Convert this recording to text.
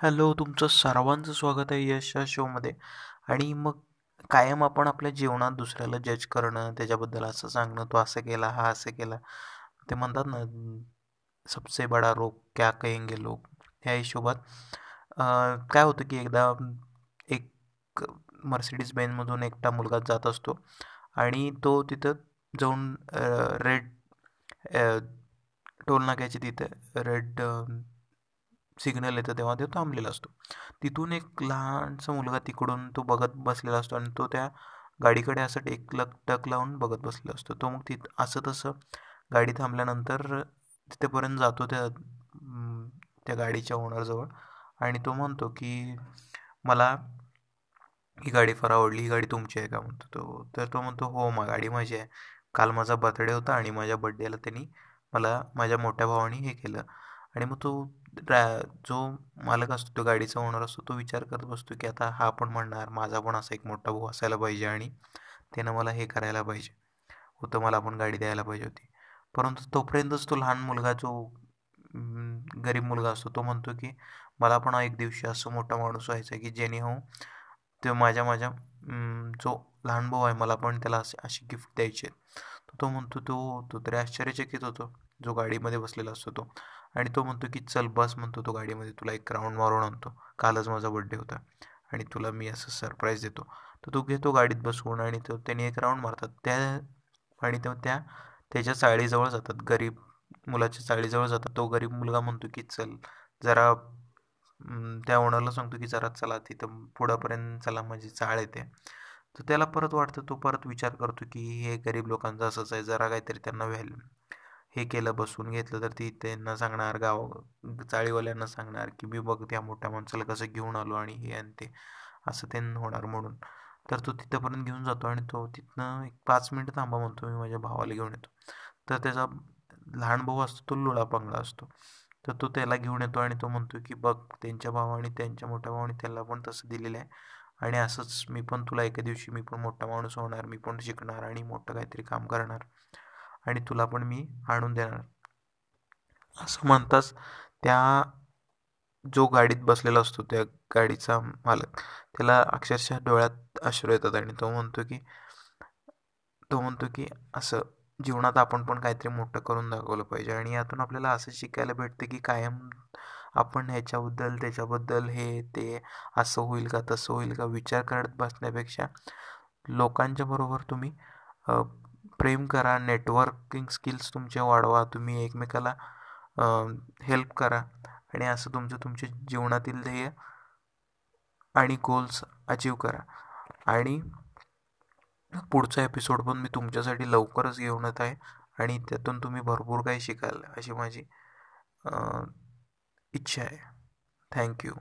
Hello तुमचं सर्वांचं स्वागत आहे यश या शोमध्ये. आणि मग कायम आपण आपल्या जीवनात दुसऱ्याला जज करणं त्याच्याबद्दल असं सांगणं तो असं केला हा असं केला. ते म्हणतात ना सबसे बडा रोग क्या कहेंगे लोक? ह्या हिशोबात काय होतं की एकदा एक मर्सिडीज बेनमधून एकटा मुलगा जात असतो आणि तो तिथं जाऊन रेड टोलनाक्याची तिथं रेड सिग्नल येतं तेव्हा तो थांबलेला असतो. तिथून एक लहानसा मुलगा तिकडून तो बघत बसलेला असतो आणि तो त्या गाडीकडे असं टेकलक टक लावून बघत बसलेला असतो. तो मग तिथं असं तसं गाडी थांबल्यानंतर तिथेपर्यंत जातो त्या त्या गाडीच्या ओनरजवळ आणि तो म्हणतो की मला ही गाडी फार आवडली ही गाडी तुमची आहे का म्हणतो तो. तर तो म्हणतो हो मग गाडी माझी आहे. काल माझा बर्थडे होता आणि माझ्या बड्डेला त्यांनी मला माझ्या मोठ्या भावाने हे केलं. आणि मग तो ड्रा जो मालक असतो तो गाडीचा ओनर असतो तो विचार करत बसतो की आता हा पण म्हणणार माझा पण असा एक मोठा भाऊ असायला पाहिजे आणि त्यानं मला हे करायला पाहिजे. होतं मला पण गाडी द्यायला पाहिजे होती. परंतु तोपर्यंतच तो लहान मुलगा जो गरीब मुलगा असतो तो म्हणतो की मला पण एक दिवशी असं मोठा माणूस व्हायचा की जेणे हो ते माझ्या माझ्या जो लहान भाऊ आहे मला पण त्याला असे अशी गिफ्ट द्यायचे तो म्हणतो तो तो तरी आश्चर्यचकित होतो. जो गाडीमध्ये बसलेला असतो तो. आणि तो म्हणतो की चल बस म्हणतो तो गाडीमध्ये. तुला एक राऊंड मारून आणतो. कालच माझा बड्डे होता आणि तुला मी असं सरप्राईज देतो. तर तो घेतो गाडीत बसवून आणि तो त्याने एक राऊंड मारतात. त्या आणि तो त्या त्याच्या चाळीजवळ जातात. गरीब मुलाच्या चाळीजवळ जातात. तो गरीब मुलगा म्हणतो की चल जरा त्या ओनरला सांगतो की जरा चला तिथं पुढंपर्यंत चला माझी चाळ येते तर त्याला परत वाटतं. तो परत विचार करतो की हे गरीब लोकांचं असंच आहे. जरा काहीतरी त्यांना व्हॅल्यू हे केलं बसून घेतलं तर ती त्यांना सांगणार गाव चाळीवाल्यांना सांगणार की मी बघ त्या मोठ्या माणसाला कसं घेऊन आलो आणि हे आणि ते. असं ते होणार म्हणून. तर तो तिथंपर्यंत घेऊन जातो आणि तो तिथनं एक पाच मिनटं थांबा म्हणतो मी माझ्या भावाला घेऊन येतो. तर त्याचा लहान भाऊ असतो तो लुळापांगडा असतो. तर तो त्याला घेऊन येतो आणि तो म्हणतो की बघ त्यांच्या भावाने त्यांच्या मोठ्या भावाने त्याला पण तसं दिलेलं आहे. आणि असंच मी पण तुला एका दिवशी मी पण मोठा माणूस होणार मी पण शिकणार आणि मोठं काहीतरी काम करणार. आणि तुला पण मी आणून देणार. असं म्हणताच त्या जो गाडीत बसलेला असतो त्या गाडीचा मालक त्याला अक्षरशः डोळ्यात अश्रू येतात आणि तो म्हणतो की तो म्हणतो की असं जीवनात आपण पण काहीतरी मोठं करून दाखवलं पाहिजे. आणि यातून आपल्याला असं शिकायला भेटतं की कायम आपण ह्याच्याबद्दल त्याच्याबद्दल हे ते असं होईल का तसं होईल का विचार करत बसण्यापेक्षा लोकांच्या बरोबर तुम्ही प्रेम करा नेटवर्किंग स्किल्स तुमचे वाढवा तुम्ही एकमेकाला हेल्प करा. आणि असं तुमचं तुमच्या जीवनातील ध्येय आणि गोल्स अचीव करा. आणि पुढचा एपिसोड पण मी तुमच्यासाठी लवकरच घेऊन येत आहे. आणि त्यातून तुम्ही भरपूर काही शिकाल अशी माझी इच्छा आहे. थँक्यू